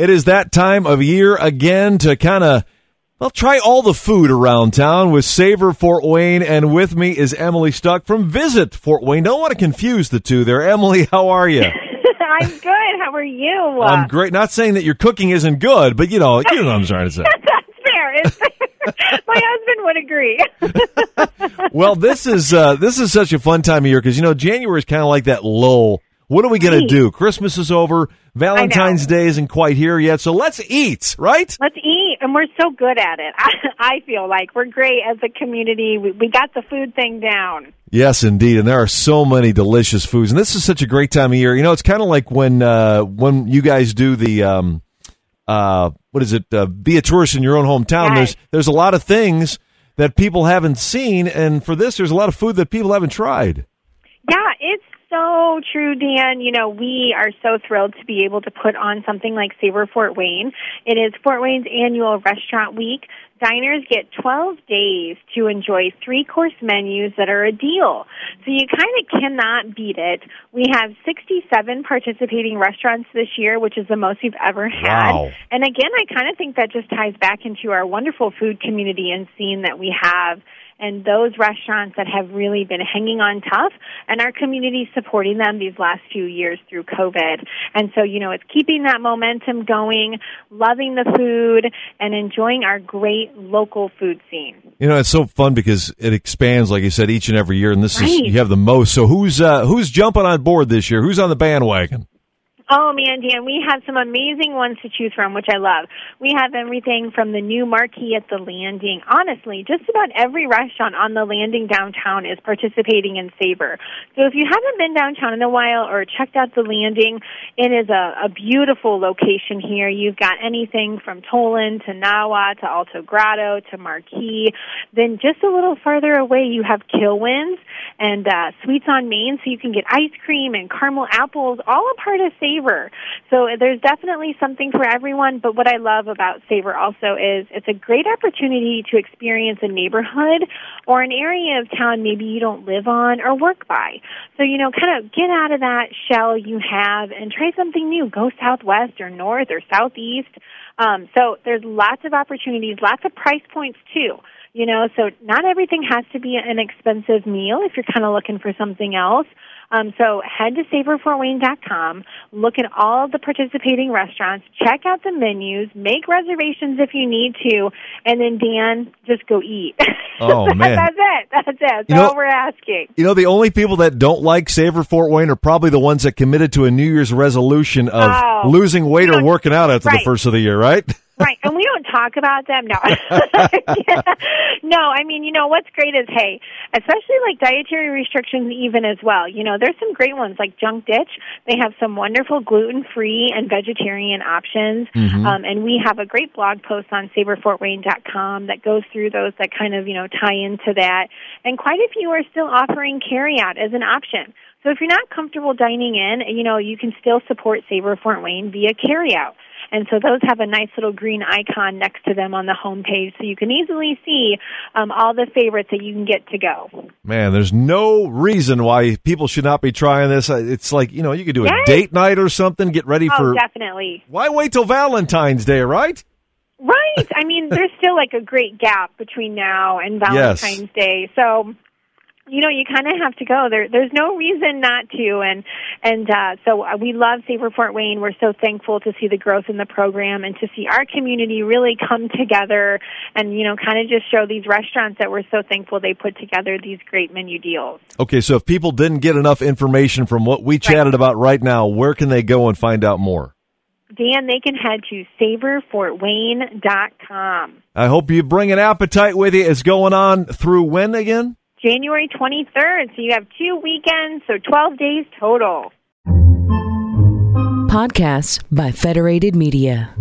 It is that time of year again to kind of, well, try all the food around town with Savor Fort Wayne. And with me is Emily Stuck from Visit Fort Wayne. Don't want to confuse the two there. Emily, how are you? I'm good. How are you? I'm great. Not saying that your cooking isn't good, but you know, you know what I'm trying to say. That's fair. My husband would agree. well, this is uh, this is such a fun time of year because you know January is kind of like that lull. What are we going to do? Christmas is over. Valentine's Day isn't quite here yet, so let's eat, right? Let's eat, and we're so good at it. I, I feel like we're great as a community. We, we got the food thing down. Yes, indeed, and there are so many delicious foods, and this is such a great time of year. You know, it's kind of like when uh, when you guys do the um, uh, what is it? Uh, be a tourist in your own hometown. Yes. There's there's a lot of things that people haven't seen, and for this, there's a lot of food that people haven't tried. Yeah, it's so true, Dan. You know, we are so thrilled to be able to put on something like Savor Fort Wayne. It is Fort Wayne's annual restaurant week. Diners get 12 days to enjoy three course menus that are a deal. So you kind of cannot beat it. We have 67 participating restaurants this year, which is the most we've ever had. Wow. And again, I kind of think that just ties back into our wonderful food community and scene that we have and those restaurants that have really been hanging on tough and our community supporting them these last few years through COVID. And so, you know, it's keeping that momentum going, loving the food, and enjoying our great local food scene. You know, it's so fun because it expands, like you said, each and every year, and this is you have the most. So who's uh, who's jumping on board this year? Who's on the bandwagon? Oh man, and we have some amazing ones to choose from, which I love. We have everything from the new marquee at the landing. Honestly, just about every restaurant on the landing downtown is participating in Savor. So if you haven't been downtown in a while or checked out the landing, it is a, a beautiful location here. You've got anything from Tolon to Nawa to Alto Grotto to Marquee. Then just a little farther away, you have Kilwins and uh, Sweets on Main, so you can get ice cream and caramel apples, all a part of Savor. So there's definitely something for everyone. But what I love about Savor also is it's a great opportunity to experience a neighborhood or an area of town maybe you don't live on or work by. So you know, kind of get out of that shell you have and try something new. Go southwest or north or southeast. Um, so there's lots of opportunities, lots of price points too. You know, so not everything has to be an expensive meal if you're kind of looking for something else. Um, so head to savorfortwayne.com, look at all the participating restaurants, check out the menus, make reservations if you need to, and then Dan, just go eat. Oh, man. That's it. That's it. That's You know- all we're asking. You know, the only people that don't like Savor Fort Wayne are probably the ones that committed to a New Year's resolution of Oh. losing weight or working out after the first of the year, right? right and we talk about them? No. No i mean you know what's great is hey especially like dietary restrictions even as well. You know there's some great ones like junk ditch. They have some wonderful gluten free and vegetarian options. Um, and we have a great blog post on savorfortwayne.com that goes through those that kind of you know tie into that. And quite a few are still offering carry out as an option. So if you're not comfortable dining in you know you can still support savor fort wayne via carry out and so those have a nice little green icon next to them on the home page so you can easily see um, all the favorites that you can get to go. Man, there's no reason why people should not be trying this. Uh, It's like, you know, you could do a Yes. date night or something, get ready Oh, for. definitely. Why wait till Valentine's Day, right? Right. I mean, there's still like a great gap between now and Yes. Valentine's Day. So, you know, you kind of have to go. There, there's no reason not to. And and uh, so uh, we love Savor Fort Wayne. We're so thankful to see the growth in the program and to see our community really come together and you know, kind of just show these restaurants that we're so thankful they put together these great menu deals. Okay, so if people didn't get enough information from what we chatted about right now, where can they go and find out more? Dan, they can head to savorfortwayne.com. I hope you bring an appetite with you. It's going on through when again? January 23rd. So you have two weekends, so 12 days total. Podcasts by Federated Media.